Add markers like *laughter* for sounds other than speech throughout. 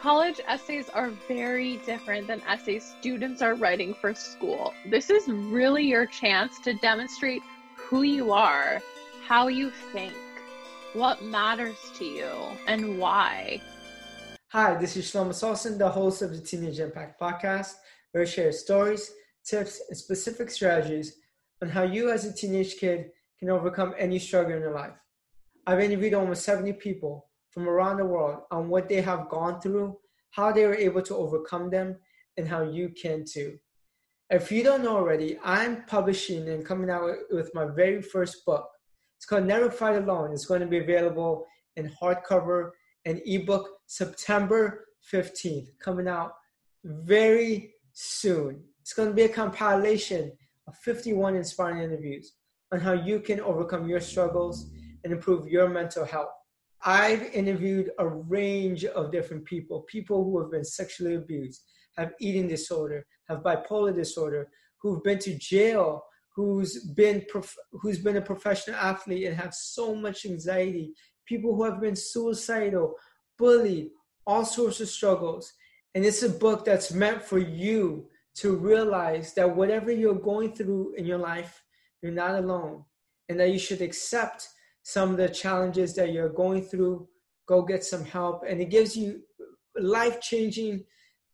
College essays are very different than essays students are writing for school. This is really your chance to demonstrate who you are, how you think, what matters to you, and why. Hi, this is Shlomo Solson, the host of the Teenage Impact Podcast, where I share stories, tips, and specific strategies on how you as a teenage kid can overcome any struggle in your life. I've interviewed almost 70 people from around the world on what they have gone through, how they were able to overcome them, and how you can too. If you don't know already, I'm publishing and coming out with my very first book. It's called Never Fight Alone. It's going to be available in hardcover and ebook September 15th, coming out very soon. It's going to be a compilation of 51 inspiring interviews on how you can overcome your struggles and improve your mental health. I've interviewed a range of different people, people who have been sexually abused, have eating disorder, have bipolar disorder, who've been to jail, who's been prof- who's been a professional athlete and have so much anxiety, people who have been suicidal, bullied, all sorts of struggles. And it's a book that's meant for you to realize that whatever you're going through in your life, you're not alone, and that you should accept some of the challenges that you're going through, go get some help. And it gives you life changing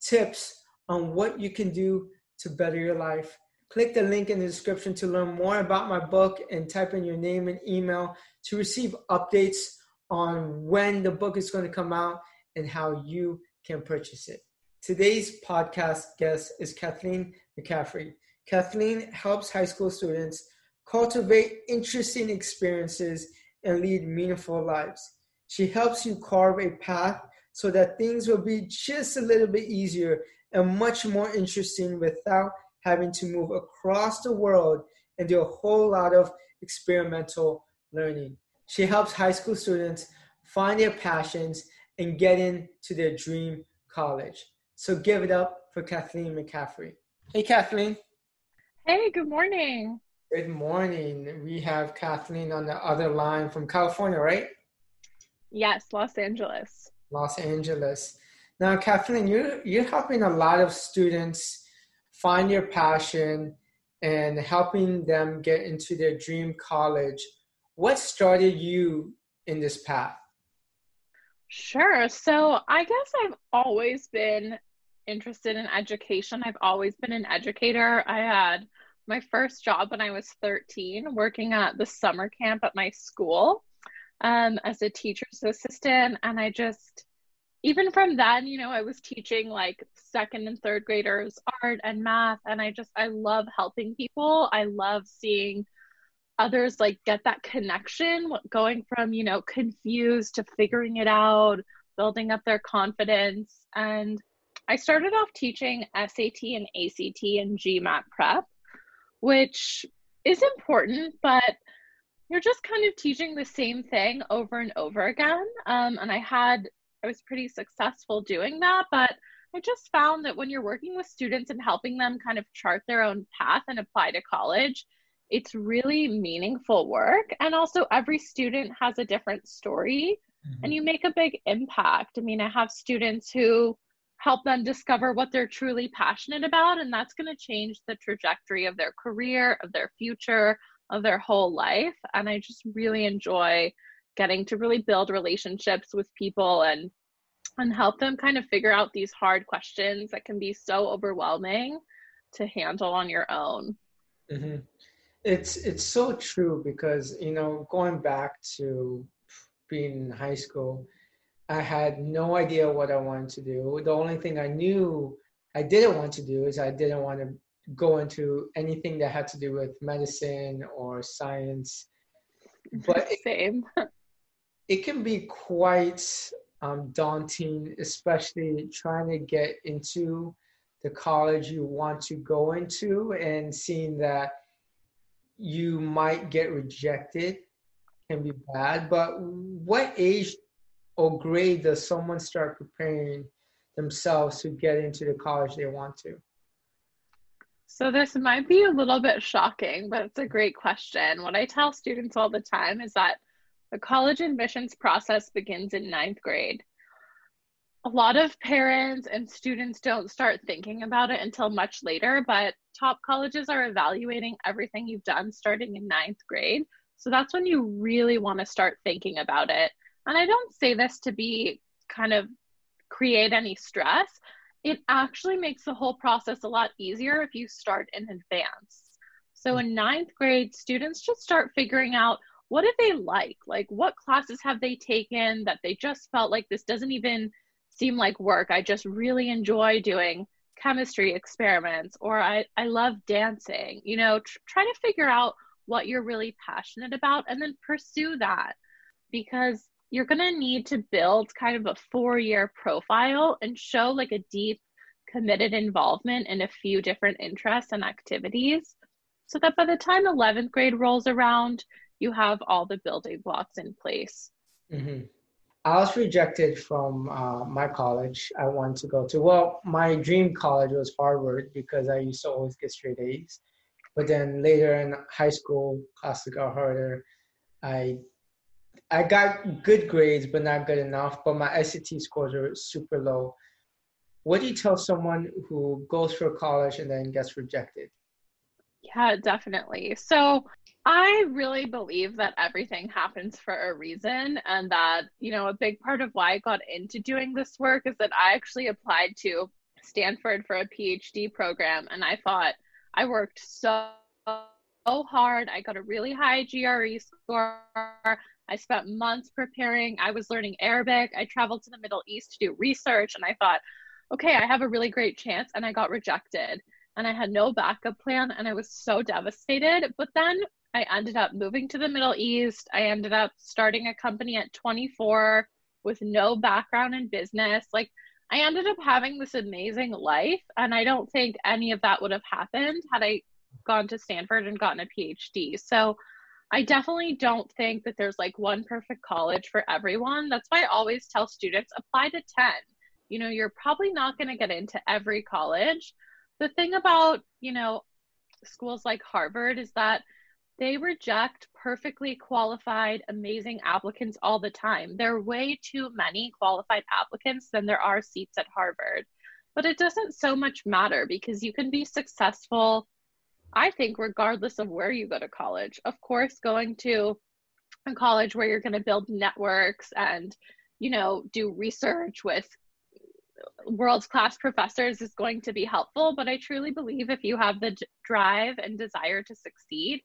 tips on what you can do to better your life. Click the link in the description to learn more about my book and type in your name and email to receive updates on when the book is going to come out and how you can purchase it. Today's podcast guest is Kathleen McCaffrey. Kathleen helps high school students cultivate interesting experiences and lead meaningful lives. She helps you carve a path so that things will be just a little bit easier and much more interesting without having to move across the world and do a whole lot of experimental learning. She helps high school students find their passions and get into their dream college. So give it up for Kathleen McCaffrey. Hey, Kathleen. Hey, good morning. Good morning. We have Kathleen on the other line from California, right? Yes, Los Angeles. Los Angeles. Now, Kathleen, you're you're helping a lot of students find your passion and helping them get into their dream college. What started you in this path? Sure. So, I guess I've always been interested in education. I've always been an educator. I had my first job when I was 13, working at the summer camp at my school um, as a teacher's assistant. And I just, even from then, you know, I was teaching like second and third graders art and math. And I just, I love helping people. I love seeing others like get that connection going from, you know, confused to figuring it out, building up their confidence. And I started off teaching SAT and ACT and GMAT prep which is important, but you're just kind of teaching the same thing over and over again. Um, and I had, I was pretty successful doing that, but I just found that when you're working with students and helping them kind of chart their own path and apply to college, it's really meaningful work. And also, every student has a different story mm-hmm. and you make a big impact. I mean, I have students who help them discover what they're truly passionate about and that's going to change the trajectory of their career of their future of their whole life and i just really enjoy getting to really build relationships with people and and help them kind of figure out these hard questions that can be so overwhelming to handle on your own mm-hmm. it's it's so true because you know going back to being in high school I had no idea what I wanted to do. The only thing I knew I didn't want to do is I didn't want to go into anything that had to do with medicine or science. But same. It, it can be quite um, daunting, especially trying to get into the college you want to go into and seeing that you might get rejected can be bad. But what age or grade does someone start preparing themselves to get into the college they want to? So, this might be a little bit shocking, but it's a great question. What I tell students all the time is that the college admissions process begins in ninth grade. a lot of parents and students don't start thinking about it until much later, but top colleges are evaluating everything you've done starting in ninth grade. So that's when you really want to start thinking about it. And I don't say this to be kind of create any stress. It actually makes the whole process a lot easier if you start in advance. So in ninth grade, students just start figuring out what do they like? Like, what classes have they taken that they just felt like this doesn't even seem like work? I just really enjoy doing chemistry experiments, or I, I love dancing. You know, tr- try to figure out what you're really passionate about and then pursue that because you're going to need to build kind of a four year profile and show like a deep, committed involvement in a few different interests and activities so that by the time 11th grade rolls around, you have all the building blocks in place. Mm-hmm. I was rejected from uh, my college I wanted to go to. Well, my dream college was Harvard because I used to always get straight A's. But then later in high school, classes got harder. I I got good grades, but not good enough. But my SAT scores are super low. What do you tell someone who goes for college and then gets rejected? Yeah, definitely. So I really believe that everything happens for a reason, and that, you know, a big part of why I got into doing this work is that I actually applied to Stanford for a PhD program, and I thought I worked so, so hard. I got a really high GRE score. I spent months preparing. I was learning Arabic. I traveled to the Middle East to do research, and I thought, okay, I have a really great chance, and I got rejected and I had no backup plan and I was so devastated. But then I ended up moving to the Middle East. I ended up starting a company at 24 with no background in business. Like I ended up having this amazing life and I don't think any of that would have happened had I gone to Stanford and gotten a PhD. So I definitely don't think that there's like one perfect college for everyone. That's why I always tell students apply to 10. You know, you're probably not going to get into every college, the thing about, you know, schools like Harvard is that they reject perfectly qualified, amazing applicants all the time. There are way too many qualified applicants than there are seats at Harvard. But it doesn't so much matter because you can be successful, I think, regardless of where you go to college. Of course, going to a college where you're going to build networks and, you know, do research with world class professors is going to be helpful, but I truly believe if you have the drive and desire to succeed,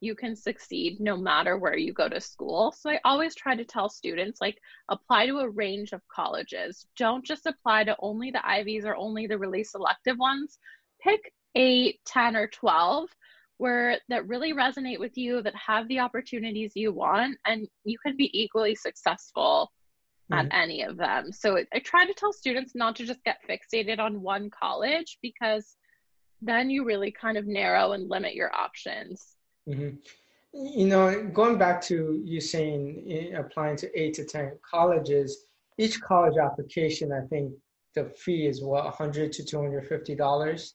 you can succeed no matter where you go to school. So I always try to tell students like apply to a range of colleges. Don't just apply to only the Ivies or only the really selective ones. Pick 8, 10 or 12 where that really resonate with you that have the opportunities you want and you can be equally successful at mm-hmm. any of them. So I try to tell students not to just get fixated on one college because then you really kind of narrow and limit your options. Mm-hmm. You know, going back to you saying eh, applying to eight to 10 colleges, each college application, I think the fee is what, 100 to $250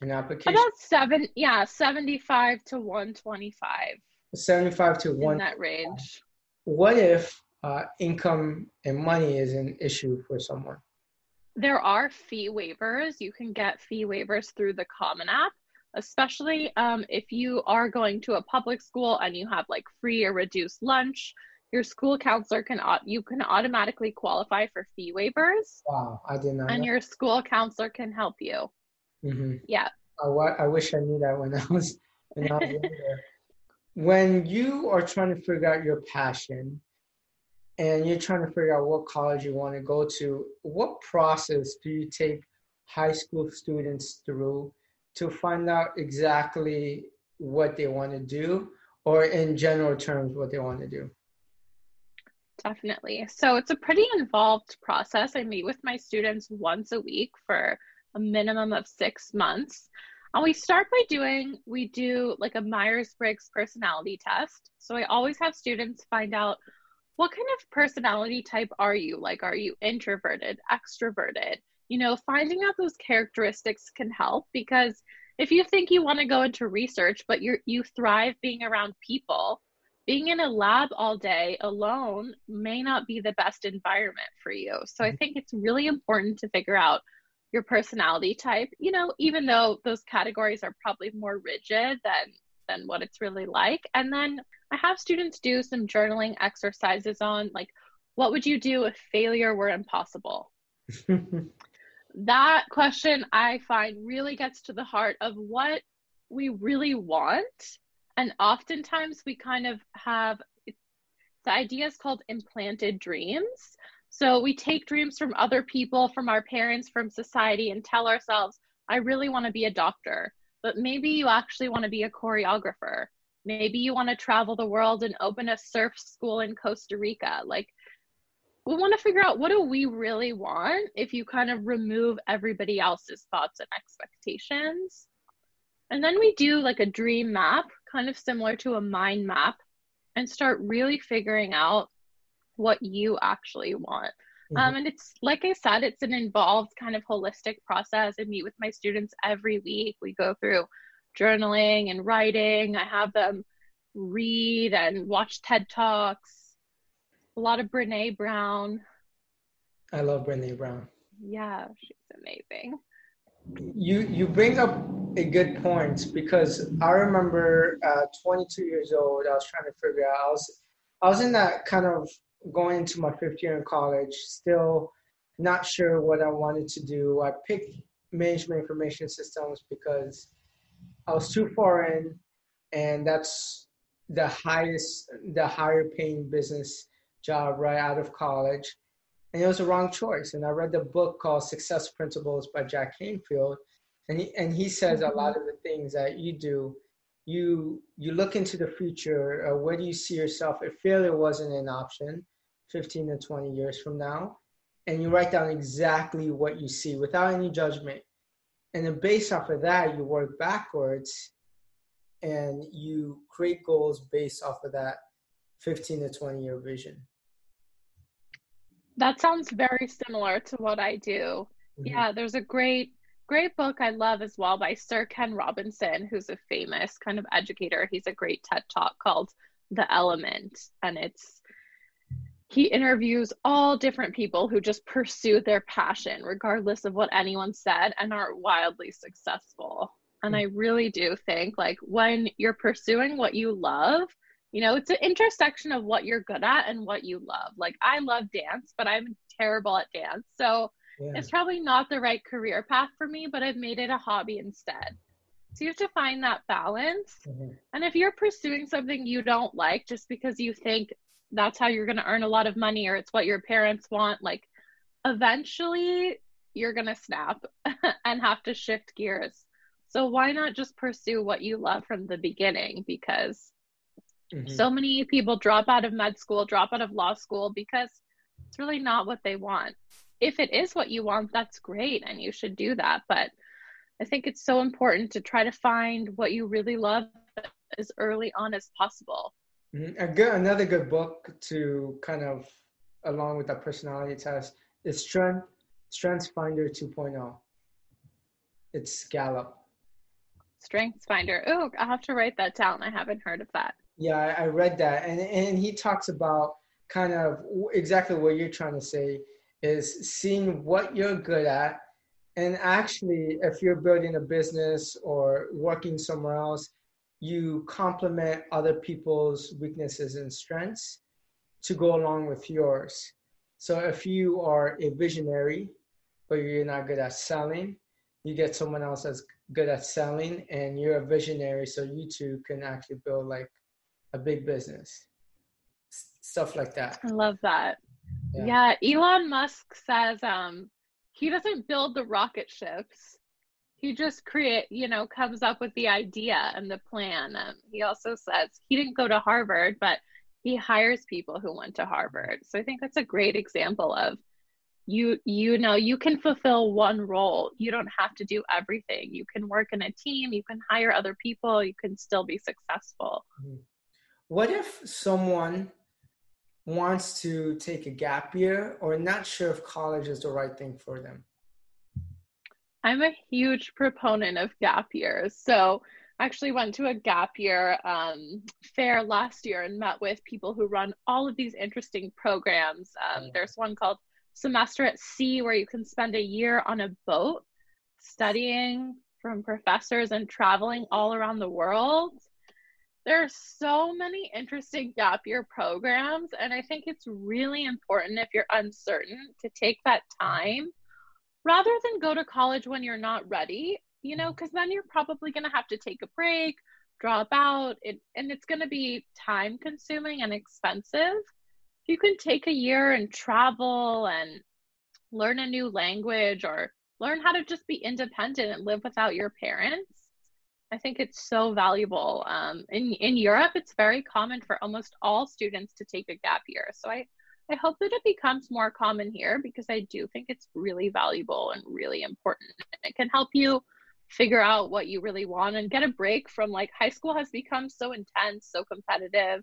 an application? About seven, yeah, 75 to 125. 75 to one. In that range. What if uh, income and money is an issue for someone? There are fee waivers. You can get fee waivers through the Common App, especially um, if you are going to a public school and you have like free or reduced lunch. Your school counselor can you can automatically qualify for fee waivers. Wow, I did not. And know. your school counselor can help you. Mm-hmm. Yeah. I, I wish I knew that when I was when I was younger. when you are trying to figure out your passion, and you're trying to figure out what college you want to go to, what process do you take high school students through to find out exactly what they want to do, or in general terms, what they want to do? Definitely. So it's a pretty involved process. I meet with my students once a week for a minimum of six months. And we start by doing, we do like a Myers Briggs personality test. So I always have students find out what kind of personality type are you? Like, are you introverted, extroverted? You know, finding out those characteristics can help because if you think you want to go into research, but you you thrive being around people, being in a lab all day alone may not be the best environment for you. So I mm-hmm. think it's really important to figure out your personality type, you know, even though those categories are probably more rigid than than what it's really like. And then I have students do some journaling exercises on like what would you do if failure were impossible? *laughs* that question I find really gets to the heart of what we really want. And oftentimes we kind of have the idea is called implanted dreams. So we take dreams from other people, from our parents, from society, and tell ourselves, I really want to be a doctor. But maybe you actually want to be a choreographer. Maybe you want to travel the world and open a surf school in Costa Rica. Like, we want to figure out what do we really want if you kind of remove everybody else's thoughts and expectations. And then we do like a dream map, kind of similar to a mind map, and start really figuring out what you actually want. Mm-hmm. Um, and it's like I said, it's an involved kind of holistic process. I meet with my students every week. We go through journaling and writing. I have them read and watch TED Talks a lot of Brene Brown. I love Brene Brown. Yeah, she's amazing. You you bring up a good point because I remember uh, 22 years old. I was trying to figure out. I was I was in that kind of going into my fifth year in college, still not sure what I wanted to do. I picked management information systems because I was too far in, and that's the highest, the higher paying business job right out of college. And it was a wrong choice. And I read the book called Success Principles by Jack Canfield. And he, and he says a lot of the things that you do, you you look into the future. Uh, where do you see yourself if failure wasn't an option 15 to 20 years from now? And you write down exactly what you see without any judgment. And then based off of that, you work backwards and you create goals based off of that 15 to 20 year vision. That sounds very similar to what I do. Mm-hmm. Yeah, there's a great, great book I love as well by Sir Ken Robinson, who's a famous kind of educator. He's a great TED talk called The Element. And it's, he interviews all different people who just pursue their passion, regardless of what anyone said, and are wildly successful. And mm. I really do think, like, when you're pursuing what you love, you know it's an intersection of what you're good at and what you love like i love dance but i'm terrible at dance so yeah. it's probably not the right career path for me but i've made it a hobby instead so you have to find that balance mm-hmm. and if you're pursuing something you don't like just because you think that's how you're going to earn a lot of money or it's what your parents want like eventually you're going to snap *laughs* and have to shift gears so why not just pursue what you love from the beginning because Mm-hmm. So many people drop out of med school, drop out of law school because it's really not what they want. If it is what you want, that's great and you should do that. But I think it's so important to try to find what you really love as early on as possible. Mm-hmm. A good, another good book to kind of along with that personality test is Strength Strengths Finder 2.0. It's Gallup. Strengths Finder. Oh, I'll have to write that down. I haven't heard of that. Yeah, I read that, and and he talks about kind of exactly what you're trying to say is seeing what you're good at, and actually, if you're building a business or working somewhere else, you complement other people's weaknesses and strengths to go along with yours. So if you are a visionary, but you're not good at selling, you get someone else that's good at selling and you're a visionary so you two can actually build like a big business. Stuff like that. I love that yeah. yeah elon musk says um he doesn't build the rocket ships. He just create you know comes up with the idea and the plan. And he also says he didn't go to harvard but he hires people who went to harvard. So i think that's a great example of you you know you can fulfill one role. You don't have to do everything. You can work in a team. You can hire other people. You can still be successful. Mm-hmm. What if someone wants to take a gap year or not sure if college is the right thing for them? I'm a huge proponent of gap years. So I actually went to a gap year um, fair last year and met with people who run all of these interesting programs. Um, there's one called Semester at Sea where you can spend a year on a boat studying from professors and traveling all around the world. There are so many interesting gap year programs, and I think it's really important if you're uncertain to take that time rather than go to college when you're not ready you know, mm-hmm. because then you're probably going to have to take a break, drop out, it, and it's going to be time consuming and expensive. You can take a year and travel and learn a new language or learn how to just be independent and live without your parents. I think it's so valuable. Um, in in Europe, it's very common for almost all students to take a gap year. So I I hope that it becomes more common here because I do think it's really valuable and really important. It can help you figure out what you really want and get a break from like high school has become so intense, so competitive.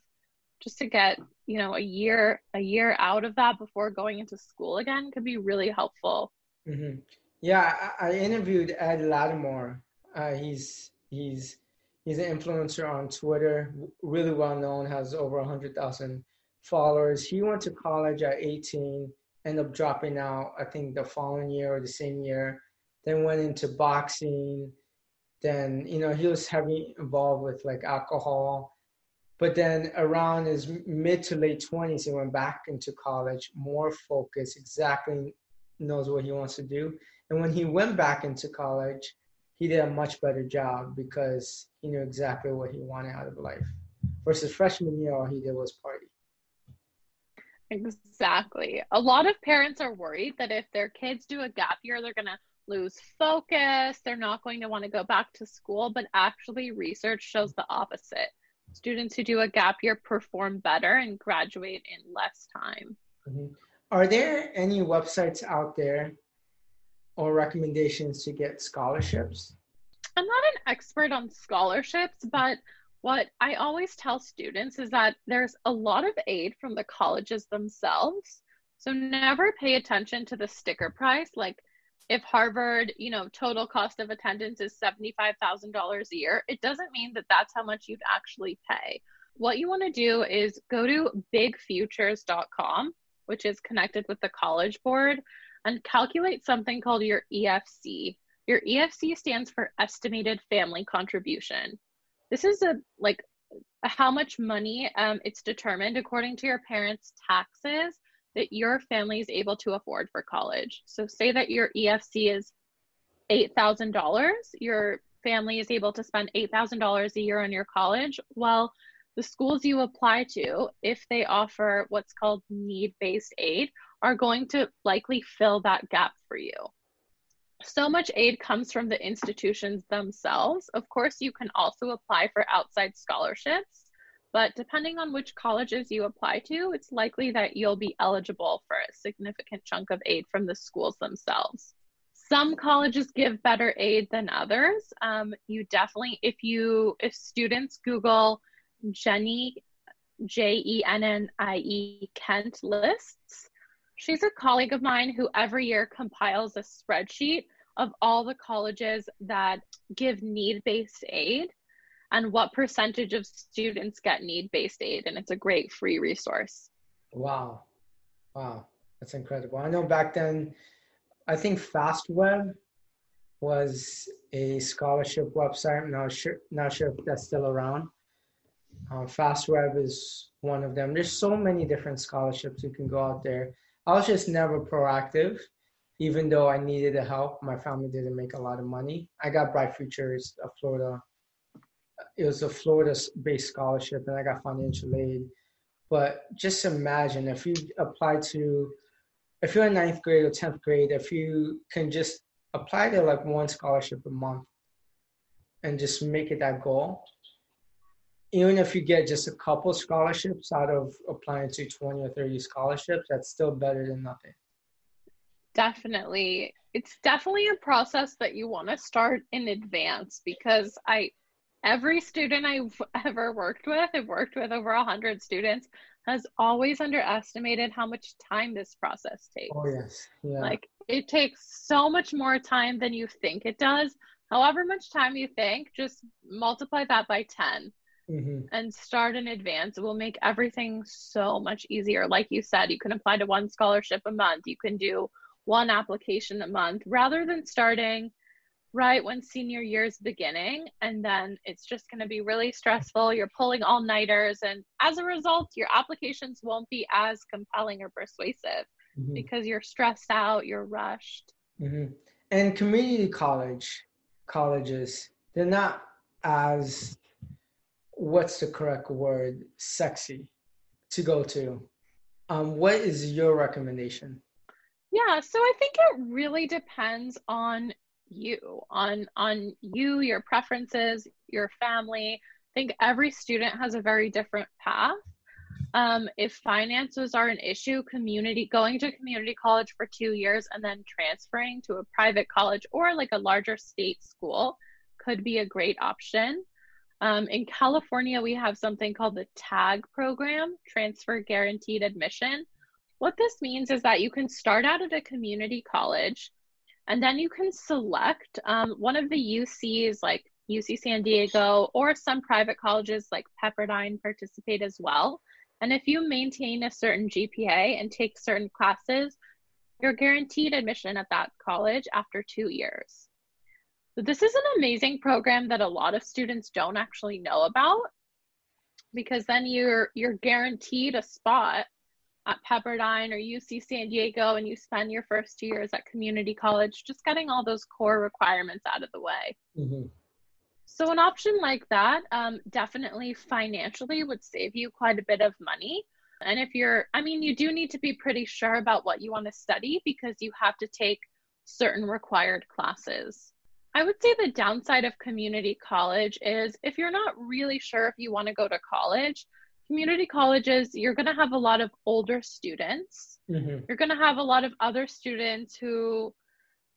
Just to get, you know, a year a year out of that before going into school again could be really helpful. Mm-hmm. Yeah, I, I, interviewed Ed Latimore. Uh, he's he's he's an influencer on Twitter, really well known, has over a hundred thousand followers. He went to college at 18, ended up dropping out. I think the following year or the same year then went into boxing. Then, you know, he was heavily involved with like alcohol. But then around his mid to late 20s, he went back into college, more focused, exactly knows what he wants to do. And when he went back into college, he did a much better job because he knew exactly what he wanted out of life. Versus freshman year, all he did was party. Exactly. A lot of parents are worried that if their kids do a gap year, they're going to lose focus, they're not going to want to go back to school, but actually, research shows the opposite. Students who do a gap year perform better and graduate in less time. Mm-hmm. Are there any websites out there or recommendations to get scholarships? I'm not an expert on scholarships, but what I always tell students is that there's a lot of aid from the colleges themselves. So never pay attention to the sticker price. Like if Harvard, you know, total cost of attendance is $75,000 a year, it doesn't mean that that's how much you'd actually pay. What you want to do is go to bigfutures.com, which is connected with the College Board, and calculate something called your EFC. Your EFC stands for estimated family contribution. This is a like how much money um, it's determined according to your parents' taxes that your family is able to afford for college. So, say that your EFC is $8,000, your family is able to spend $8,000 a year on your college. Well, the schools you apply to, if they offer what's called need based aid, are going to likely fill that gap for you. So much aid comes from the institutions themselves. Of course, you can also apply for outside scholarships but depending on which colleges you apply to, it's likely that you'll be eligible for a significant chunk of aid from the schools themselves. Some colleges give better aid than others. Um, you definitely, if you, if students Google Jennie J E N N I E Kent lists, she's a colleague of mine who every year compiles a spreadsheet of all the colleges that give need based aid and what percentage of students get need based aid. And it's a great free resource. Wow. Wow. That's incredible. I know back then, I think FastWeb was a scholarship website. I'm not sure, not sure if that's still around. Um, FastWeb is one of them. There's so many different scholarships you can go out there. I was just never proactive, even though I needed the help. My family didn't make a lot of money. I got Bright Futures, a Florida it was a Florida-based scholarship, and I got financial aid. But just imagine if you apply to, if you're in ninth grade or tenth grade, if you can just apply to like one scholarship a month, and just make it that goal. Even if you get just a couple scholarships out of applying to 20 or 30 scholarships, that's still better than nothing. Definitely. It's definitely a process that you want to start in advance because I every student I've *laughs* ever worked with, I've worked with over 100 students, has always underestimated how much time this process takes. Oh, yes. Yeah. Like, it takes so much more time than you think it does. however much time you think, just multiply that by 10 Mm-hmm. and start in advance. It will make everything so much easier. Like you said, you can apply to one scholarship a month, you can do one application a month rather than starting right when senior year is beginning and then it's just going to be really stressful you're pulling all nighters and as a result your applications won't be as compelling or persuasive Mm-hmm. because you're stressed out you're rushed Mm-hmm. And community college colleges, they're not as what's the correct word sexy to go to. Um, what is your recommendation? Yeah, so I think it really depends on you, on on you, your preferences, your family. I think every student has a very different path. Um, if finances are an issue, community going to community college for two years and then transferring to a private college or like a larger state school could be a great option. Um, in California, we have something called the TAG program, Transfer Guaranteed Admission. What this means is that you can start out at a community college and then you can select um, one of the UCs like UC San Diego or some private colleges like Pepperdine participate as well. And if you maintain a certain GPA and take certain classes, you're guaranteed admission at that college after two years. This is an amazing program that a lot of students don't actually know about because then you're you're guaranteed a spot at Pepperdine or UC San Diego and you spend your first two years at community college just getting all those core requirements out of the way. Mm-hmm. So, an option like that um, definitely financially would save you quite a bit of money. And if you're, I mean, you do need to be pretty sure about what you want to study because you have to take certain required classes. I would say the downside of community college is if you're not really sure if you want to go to college, community colleges, you're going to have a lot of older students. Mm-hmm. You're going to have a lot of other students who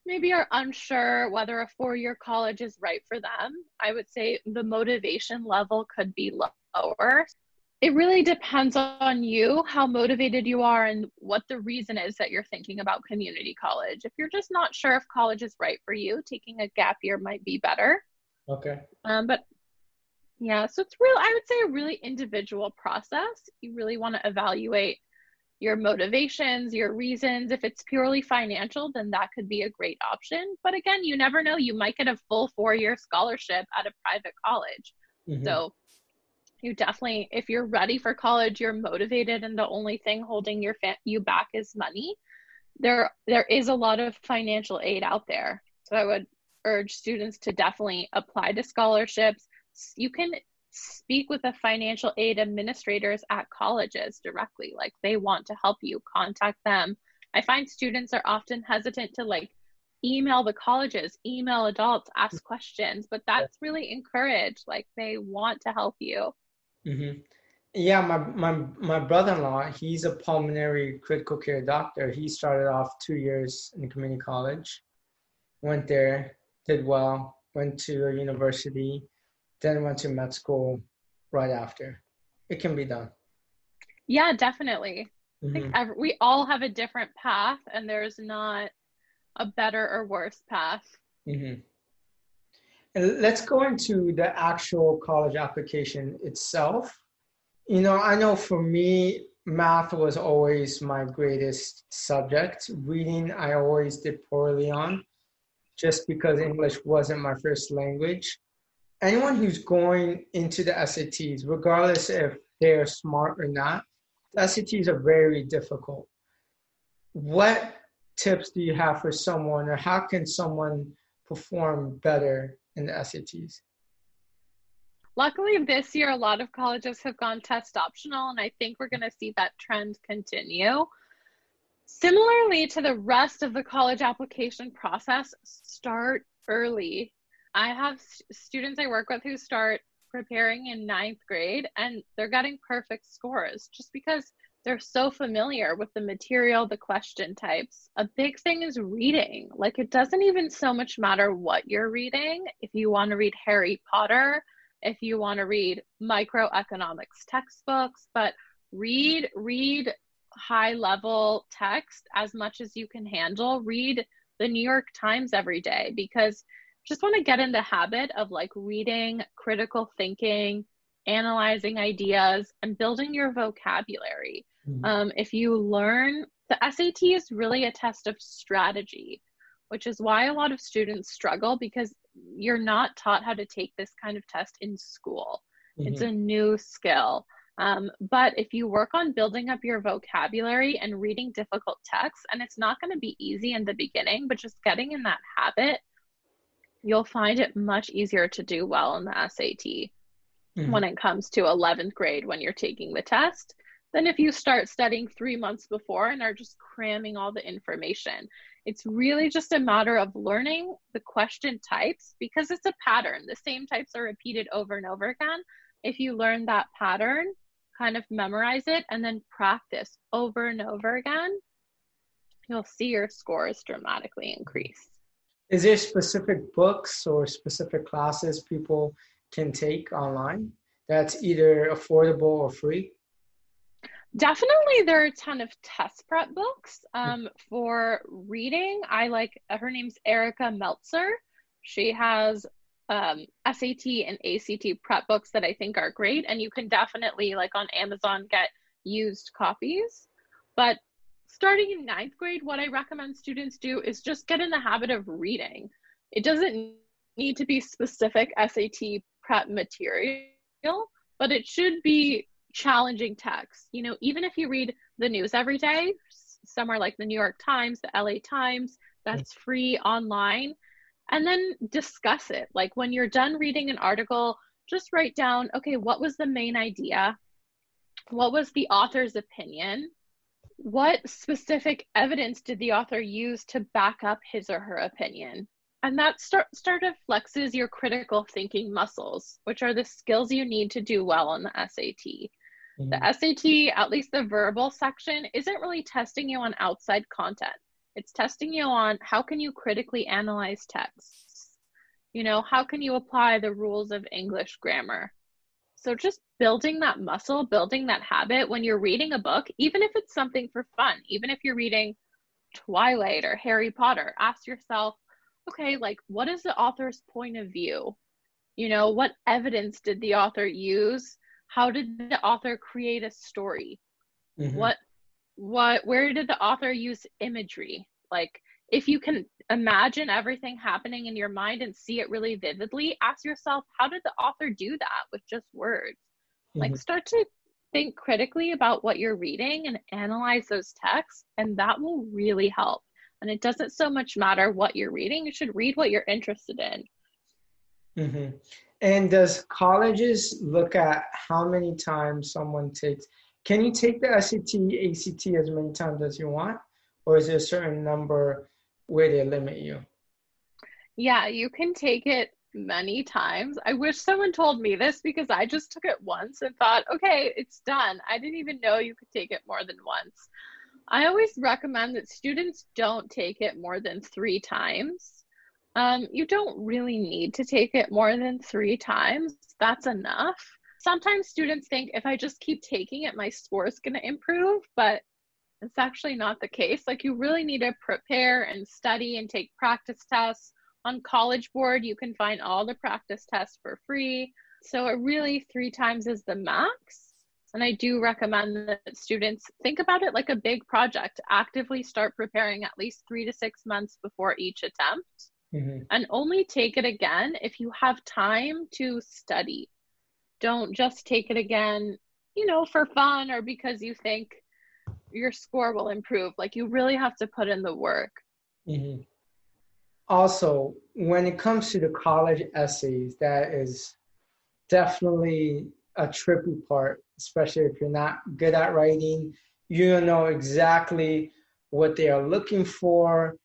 maybe are unsure whether a four year college is right for them. I would say the motivation level could be lower. It really depends on you, how motivated you are, and what the reason is that you're thinking about community college. If you're just not sure if college is right for you, taking a gap year might be better. Okay. Um, but yeah, so it's real, I would say a really individual process. You really want to evaluate your motivations, your reasons. If it's purely financial, then that could be a great option. But again, you never know. You might get a full four year scholarship at a private college. Mhm. So you definitely, if you're ready for college, you're motivated, and the only thing holding your fa- you back is money. There, there is a lot of financial aid out there. So I would urge students to definitely apply to scholarships. You can speak with the financial aid administrators at colleges directly. Like they want to help you, contact them. I find students are often hesitant to like email the colleges, email adults, ask mm-hmm. questions, but that's really encouraged. Like they want to help you. Mm-hmm. Yeah, my my my brother-in-law, he's a pulmonary critical care doctor. He started off two years in community college, went there, did well, went to a university, then went to med school right after. It can be done. Yeah, definitely. I Mhm. think ev- we all have a different path, and there's not a better or worse path. Mm-hmm. And let's go into the actual college application itself. You know, I know for me, math was always my greatest subject. Reading, I always did poorly on just because English wasn't my first language. Anyone who's going into the SATs, regardless if they're smart or not, the SATs are very difficult. What tips do you have for someone, or how can someone perform better in the SATs? Luckily, this year, a lot of colleges have gone test optional, and I think we're going to see that trend continue. Similarly to the rest of the college application process, start early. I have students I work with who start preparing in ninth grade, and they're getting perfect scores just because they're so familiar with the material, the question types. A big thing is reading. Like, it doesn't even so much matter what you're reading. If you want to read Harry Potter, if you want to read microeconomics textbooks, but read, read high level text as much as you can handle. Read the New York Times every day because just want to get in the habit of like reading, critical thinking, analyzing ideas, and building your vocabulary. Mm-hmm. Um, if you learn, the SAT is really a test of strategy, which is why a lot of students struggle because you're not taught how to take this kind of test in school. Mm-hmm. It's a new skill. Um, but if you work on building up your vocabulary and reading difficult texts, and it's not going to be easy in the beginning, but just getting in that habit, you'll find it much easier to do well in the SAT mm-hmm. when it comes to 11th grade when you're taking the test than if you start studying three months before and are just cramming all the information. It's really just a matter of learning the question types because it's a pattern. The same types are repeated over and over again. If you learn that pattern, kind of memorize it and then practice over and over again, you'll see your scores dramatically increase. Is there specific books or specific classes people can take online that's either affordable or free? Definitely, there are a ton of test prep books. Um, for reading, I like her name's Erica Meltzer. She has um, SAT and ACT prep books that I think are great. And you can definitely, like on Amazon, get used copies. But starting in ninth grade, what I recommend students do is just get in the habit of reading. It doesn't need to be specific SAT prep material, but it should be challenging text. You know, even if you read the news every day, somewhere like the New York Times, the LA Times, that's mm. free online and then discuss it. Like when you're done reading an article, just write down, okay, what was the main idea? What was the author's opinion? What specific evidence did the author use to back up his or her opinion? And that start, sort of flexes your critical thinking muscles, which are the skills you need to do well on the SAT. Mm-hmm. The SAT, at least the verbal section, isn't really testing you on outside content. It's testing you on how can you critically analyze texts? You know, how can you apply the rules of English grammar? So just building that muscle, building that habit when you're reading a book, even if it's something for fun, even if you're reading Twilight or Harry Potter, ask yourself, okay, like what is the author's point of view? You know, what evidence did the author use? How did the author create a story? Mm-hmm. What what where did the author use imagery like if you can imagine everything happening in your mind and see it really vividly ask yourself how did the author do that with just words mm-hmm. like start to think critically about what you're reading and analyze those texts and that will really help and it doesn't so much matter what you're reading you should read what you're interested in mm-hmm. and does colleges look at how many times someone takes can you take the SAT, ACT as many times as you want, or is there a certain number where they limit you? Yeah, you can take it many times. I wish someone told me this because I just took it once and thought, okay, it's done. I didn't even know you could take it more than once. I always recommend that students don't take it more than three times. Um, you don't really need to take it more than three times. That's enough sometimes students think if I just keep taking it, my score is going to improve, but it's actually not the case. Like, you really need to prepare and study and take practice tests. On College Board, you can find all the practice tests for free. So, it really three times is the max. And I do recommend that students think about it like a big project. Actively start preparing at least three to six months before each attempt. Mm-hmm. And only take it again if you have time to study don't just take it again, you know, for fun or because you think your score will improve. Like you really have to put in the work. Mm-hmm. Also, when it comes to the college essays, that is definitely a trippy part, especially if you're not good at writing. You don't know exactly what they are looking for.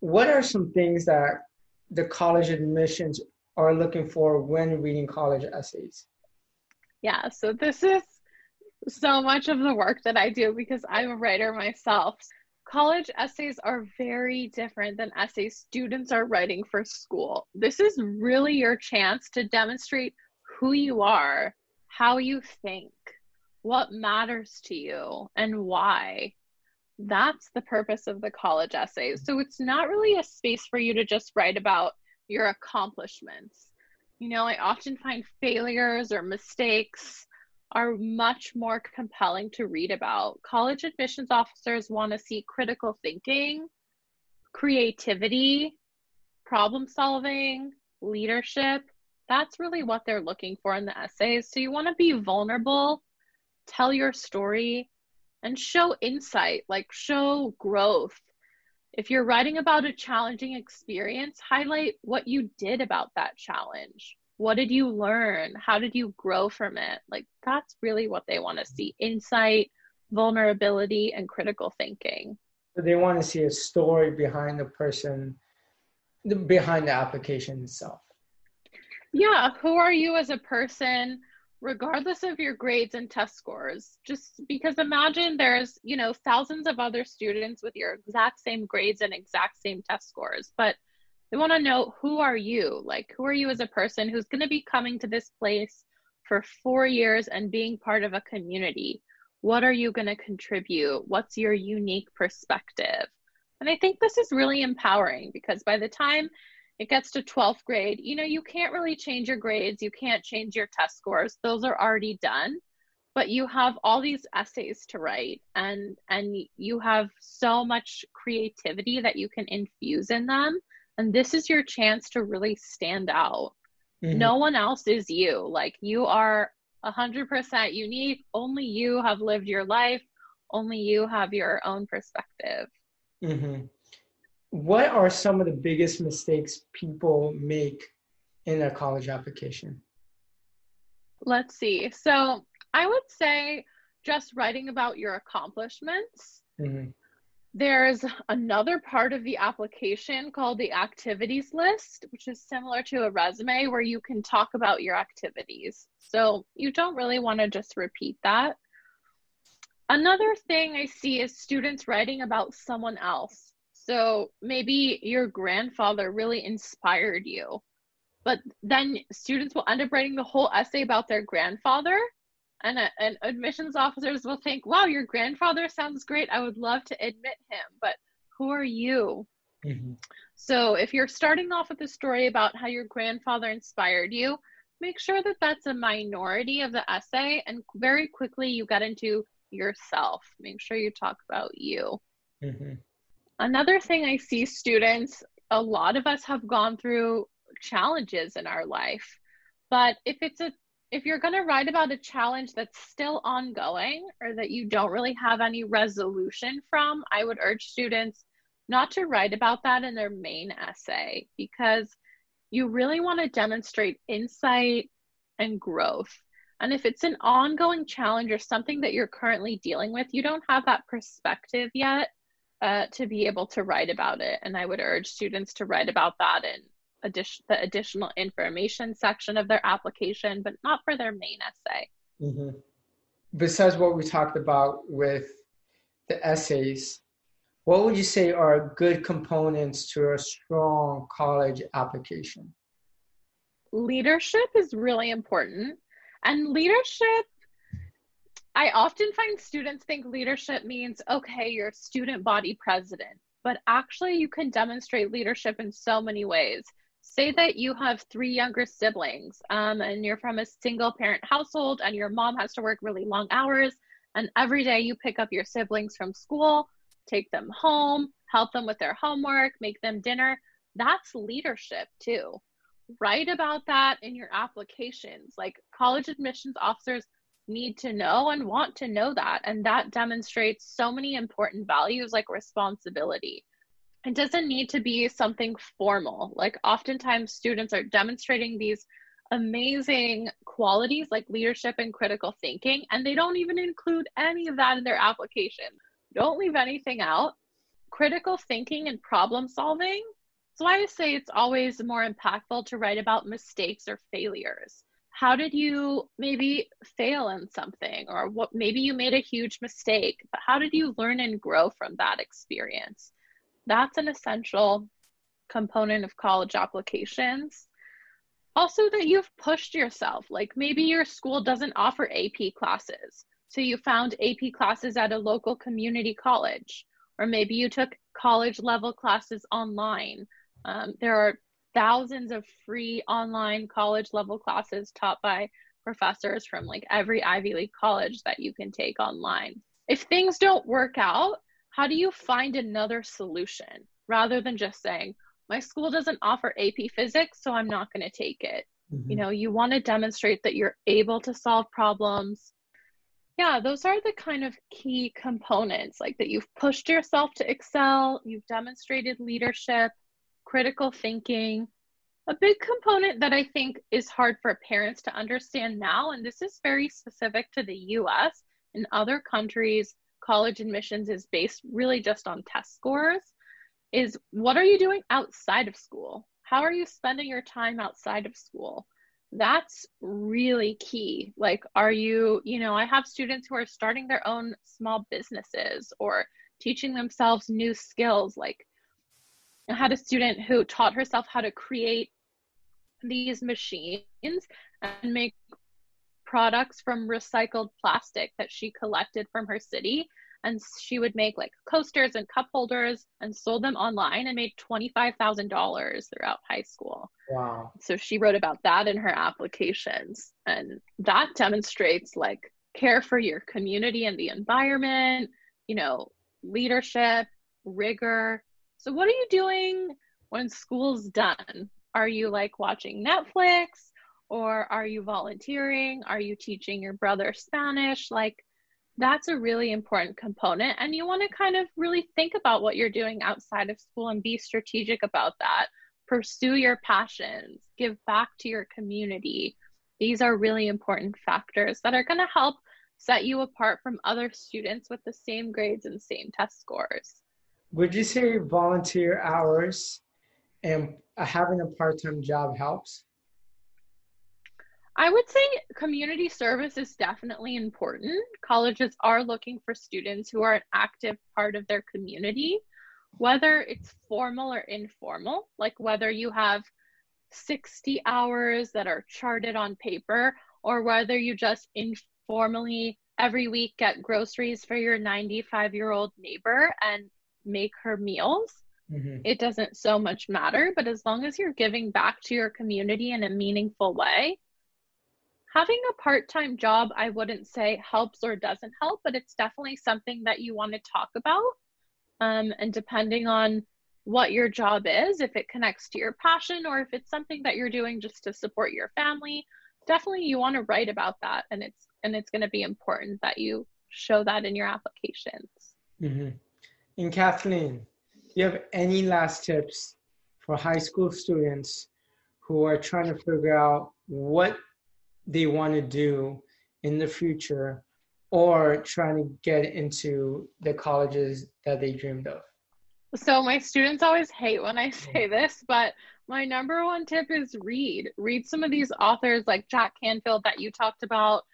What are some things that the college admissions are looking for when reading college essays? Yeah, so this is so much of the work that I do because I'm a writer myself. College essays are very different than essays students are writing for school. This is really your chance to demonstrate who you are, how you think, what matters to you, and why. That's the purpose of the college essays. So it's not really a space for you to just write about your accomplishments. You know, I often find failures or mistakes are much more compelling to read about. College admissions officers want to see critical thinking, creativity, problem solving, leadership. That's really what they're looking for in the essays. So you want to be vulnerable, tell your story, and show insight, like show growth. If you're writing about a challenging experience, highlight what you did about that challenge. What did you learn? How did you grow from it? Like that's really what they want to see insight vulnerability and critical thinking. They want to see a story behind the person behind the application itself yeah who are you as a person regardless of your grades and test scores just because imagine there's you know thousands of other students with your exact same grades and exact same test scores but they want to know who are you? Like, who are you as a person who's going to be coming to this place for four years and being part of a community? What are you going to contribute? What's your unique perspective? And I think this is really empowering because by the time it gets to 12th grade, you know, you can't really change your grades, you can't change your test scores. Those are already done. But you have all these essays to write and and you have so much creativity that you can infuse in them and this is your chance to really stand out. Mm-hmm. No one else is you. Like you are 100% unique. Only you have lived your life. Only you have your own perspective. Mm-hmm. What are some of the biggest mistakes people make in a college application? Let's see. So I would say just writing about your accomplishments. Mm-hmm. There's another part of the application called the activities list, which is similar to a resume where you can talk about your activities. So you don't really want to just repeat that. Another thing I see is students writing about someone else. So maybe your grandfather really inspired you, but then students will end up writing the whole essay about their grandfather and, uh, and admissions officers will think, wow, your grandfather sounds great. I would love to admit him, but who are you? Mm-hmm. So if you're starting off with a story about how your grandfather inspired you, make sure that that's a minority of the essay and very quickly you get into yourself. Make sure you talk about you. Mm-hmm. Another thing I see students, a lot of us have gone through challenges in our life. But if it's a if you're going to write about a challenge that's still ongoing or that you don't really have any resolution from, I would urge students not to write about that in their main essay because you really want to demonstrate insight and growth. And if it's an ongoing challenge or something that you're currently dealing with, you don't have that perspective yet uh, to be able to write about it. And I would urge students to write about that in addition the additional information section of their application, but not for their main essay. Mm-hmm. Besides what we talked about with the essays, what would you say are good components to a strong college application? Leadership is really important. And leadership, I often find students think leadership means, okay, you're student body president. But actually, you can demonstrate leadership in so many ways. Say that you have three younger siblings um, and you're from a single parent household and your mom has to work really long hours and every day you pick up your siblings from school take them home help them with their homework make them dinner. That's leadership too. Write about that in your applications. Like college admissions officers need to know and want to know that and that demonstrates so many important values like responsibility it doesn't need to be something formal. Like oftentimes students are demonstrating these amazing qualities like leadership and critical thinking, and they don't even include any of that in their application. Don't leave anything out. Critical thinking and problem solving. So I say it's always more impactful to write about mistakes or failures. How did you maybe fail in something, or what maybe you made a huge mistake, but how did you learn and grow from that experience? that's an essential component of college applications. Also, that you've pushed yourself. Like maybe your school doesn't offer AP classes. So you found AP classes at a local community college, or maybe you took college level classes online. Um, there are thousands of free online college level classes taught by professors from like every Ivy League college that you can take online. If things don't work out, how do you find another solution rather than just saying, my school doesn't offer AP physics, so I'm not going to take it. Mm-hmm. You know, you want to demonstrate that you're able to solve problems. Yeah, those are the kind of key components like that you've pushed yourself to excel, you've demonstrated leadership, critical thinking. A big component that I think is hard for parents to understand now, and this is very specific to the US. In other countries, college admissions is based really just on test scores is what are you doing outside of school? How are you spending your time outside of school? That's really key. Like, are you, you know, I have students who are starting their own small businesses or teaching themselves new skills. Like, I had a student who taught herself how to create these machines and make products from recycled plastic that she collected from her city and she would make like coasters and cup holders and sold them online and made $25,000 throughout high school. Wow. So she wrote about that in her applications and that demonstrates like care for your community and the environment, you know, leadership, rigor. So what are you doing when school's done? Are you like watching Netflix or are you volunteering? Are you teaching your brother Spanish? Like that's a really important component. And you want to kind of really think about what you're doing outside of school and be strategic about that. Pursue your passions, give back to your community. These are really important factors that are going to help set you apart from other students with the same grades and same test scores. Would you say volunteer hours and having a part time job helps? I would say community service is definitely important. Colleges are looking for students who are an active part of their community, whether it's formal or informal, like whether you have 60 hours that are charted on paper, or whether you just informally every week get groceries for your 95 year old neighbor and make her meals. Mm-hmm. It doesn't so much matter, but as long as you're giving back to your community in a meaningful way, having a part-time job i wouldn't say helps or doesn't help but it's definitely something that you want to talk about um, and depending on what your job is if it connects to your passion or if it's something that you're doing just to support your family definitely you want to write about that and it's and it's going to be important that you show that in your applications mm-hmm. And kathleen do you have any last tips for high school students who are trying to figure out what they want to do in the future or trying to get into the colleges that they dreamed of? So, my students always hate when I *laughs* say this, but my number one tip is read. Read some of these authors like Jack Canfield that you talked about,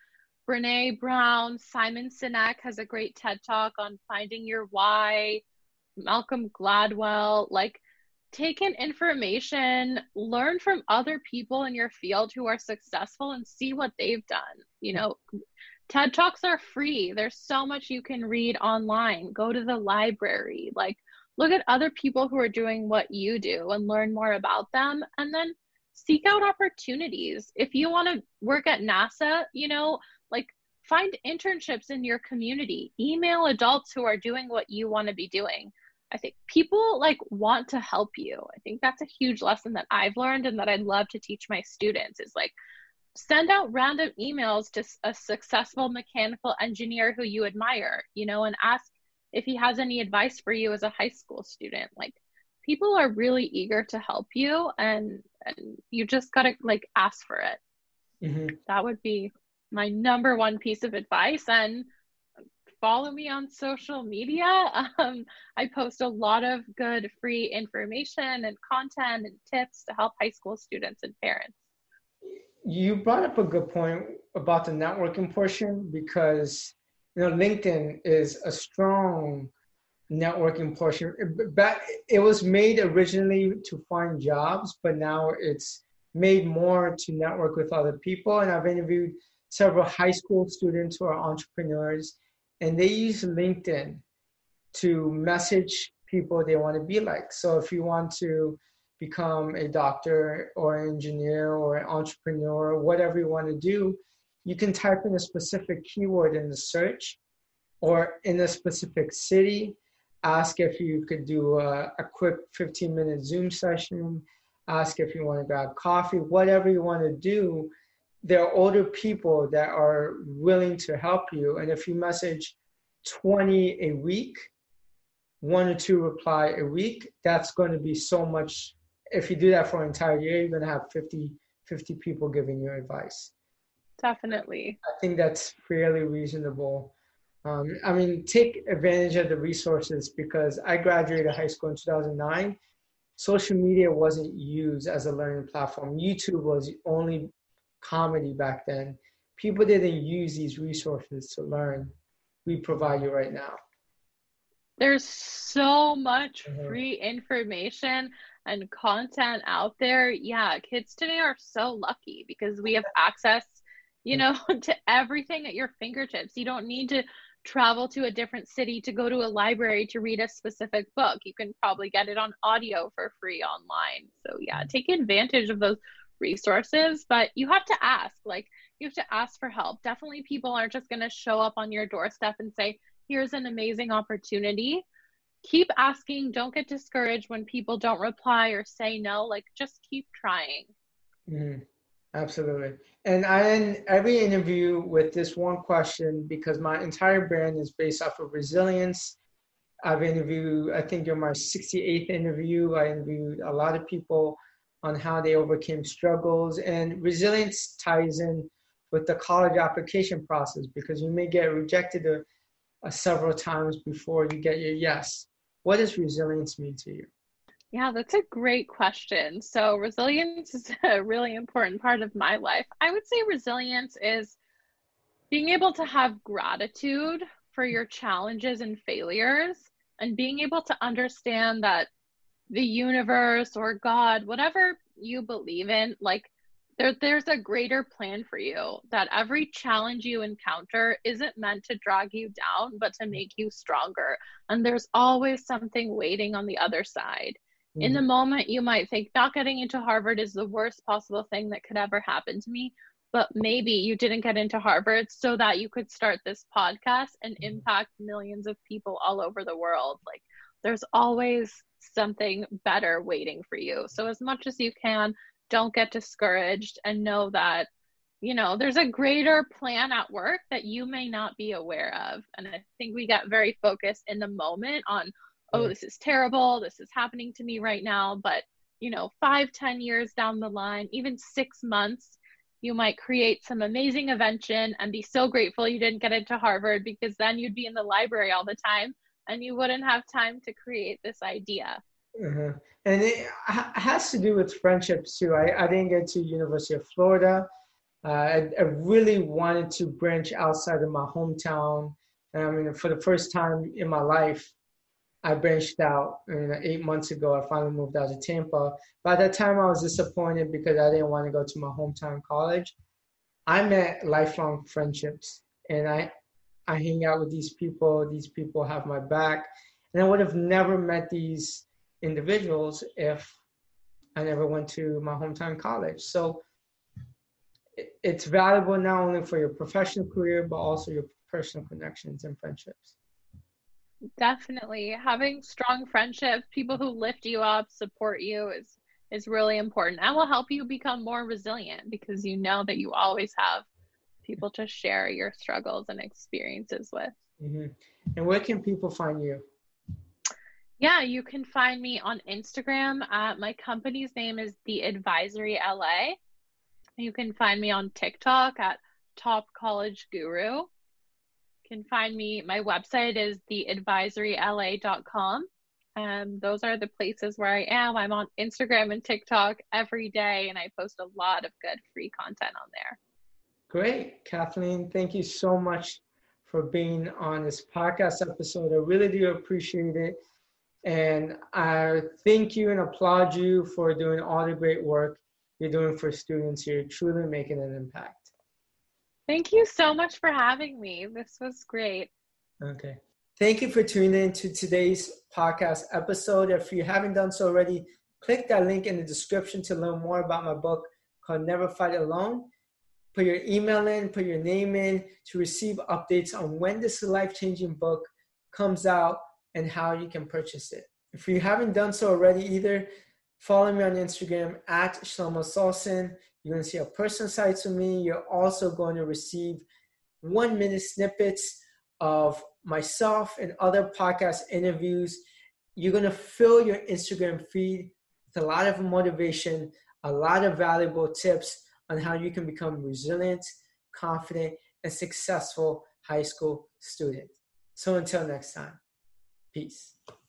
Brene Brown, Simon Sinek has a great TED talk on finding your why, Malcolm Gladwell. Like, take in information, learn from other people in your field who are successful and see what they've done. You know, TED Talks are free. There's so much you can read online. Go to the library. Like, look at other people who are doing what you do and learn more about them. And then seek out opportunities. If you want to work at NASA, you know, like find internships in your community, email adults who are doing what you want to be doing. I think people like want to help you. I think that's a huge lesson that I've learned and that I'd love to teach my students is like send out random emails to a successful mechanical engineer who you admire, you know, and ask if he has any advice for you as a high school student. Like people are really eager to help you and, and you just got to like ask for it. Mm-hmm. That would be my number one piece of advice and follow me on social media. *laughs* Um, I post a lot of good free information and content and tips to help high school students and parents. You brought up a good point about the networking portion because you know LinkedIn is a strong networking portion. But it was made originally to find jobs, but now it's made more to network with other people. And I've interviewed several high school students who are entrepreneurs and they use LinkedIn to message people they want to be like. So if you want to become a doctor or engineer or an entrepreneur, or whatever you want to do, you can type in a specific keyword in the search or in a specific city. Ask if you could do a, a quick 15 minute Zoom session. Ask if you want to grab coffee, whatever you want to do. There are older people that are willing to help you. And if you message 20 a week, one or two reply a week, that's going to be so much. If you do that for an entire year, you're going to have 50, 50 people giving you advice. Definitely. I think that's fairly reasonable. Um, I mean, take advantage of the resources because I graduated high school in 2009. Social media wasn't used as a learning platform. YouTube was the only comedy back then. People didn't use these resources to learn. We provide you right now. There's so much mm-hmm. free information and content out there. Yeah, kids today are so lucky because we have access, you know, *laughs* to everything at your fingertips. You don't need to travel to a different city to go to a library to read a specific book. You can probably get it on audio for free online. So, yeah, take advantage of those resources, but you have to ask. Like, you have to ask for help. Definitely, people aren't just going to show up on your doorstep and say, here's an amazing opportunity. Keep asking. Don't get discouraged when people don't reply or say no. Like, just keep trying. Mm-hmm. Absolutely. And I end every interview with this one question because my entire brand is based off of resilience. I've interviewed, I think you're my 68th interview. I interviewed a lot of people on how they overcame struggles. And resilience ties in with the college application process because you may get rejected a, a several times before you get your yes. What does resilience mean to you? Yeah, that's a great question. So, resilience is *laughs* a really important part of my life. I would say resilience is being able to have gratitude for your challenges and failures and being able to understand that the universe or God, whatever you believe in, like there, there's a greater plan for you that every challenge you encounter isn't meant to drag you down, but to make you stronger. And there's always something waiting on the other side. Mm-hmm. In the mm-hmm. moment, you might think not getting into Harvard is the worst possible thing that could ever happen to me. But maybe you didn't get into Harvard so that you could start this podcast and mm-hmm. impact millions of people all over the world. Like, there's always something better waiting for you. So, as much as you can, don't get discouraged and know that, you know, there's a greater plan at work that you may not be aware of. And I think we get very focused in the moment on, oh, mm. this is terrible, this is happening to me right now. But, you know, five, ten years down the line, even six months, you might create some amazing invention and be so grateful you didn't get into Harvard because then you'd be in the library all the time and you wouldn't have time to create this idea. Mm-hmm. And it has to do with friendships too. I, I didn't get to University of Florida. Uh, I, I, really wanted to branch outside of my hometown. And I mean, for the first time in my life, I branched out. You know, eight months ago, I finally moved out to Tampa. By that time, I was disappointed because I didn't want to go to my hometown college. I met lifelong friendships, and I I hang out with these people. These people have my back, and I would have never met these individuals if I never went to my hometown college. So it's valuable not only for your professional career, but also your personal connections and friendships. Definitely. Having strong friendships, people who lift you up, support you is is really important and will help you become more resilient because you know that you always have people to share your struggles and experiences with. Mm-hmm. And where can people find you? Yeah, you can find me on Instagram. Uh, my company's name is The Advisory LA. You can find me on TikTok at Top College Guru. You can find me, my website is theadvisoryla.com. Um, those are the places where I am. I'm on Instagram and TikTok every day, and I post a lot of good free content on there. Great. Kathleen, thank you so much for being on this podcast episode. I really do appreciate it. And I thank you and applaud you for doing all the great work you're doing for students. You're truly making an impact. Thank you so much for having me. This was great. Okay. Thank you for tuning in to today's podcast episode. If you haven't done so already, Click that link in the description to learn more about my book called Never Fight Alone. Put your email in, put your name in to receive updates on when this life changing book comes out and how you can purchase it. If you haven't done so already either, follow me on Instagram at Shlomo Solson. You're going to see a person side to me. You're also going to receive one minute snippets of myself and other podcast interviews. You're going to fill your Instagram feed with a lot of motivation, a lot of valuable tips on how you can become resilient, confident, and successful high school student. So until next time, peace.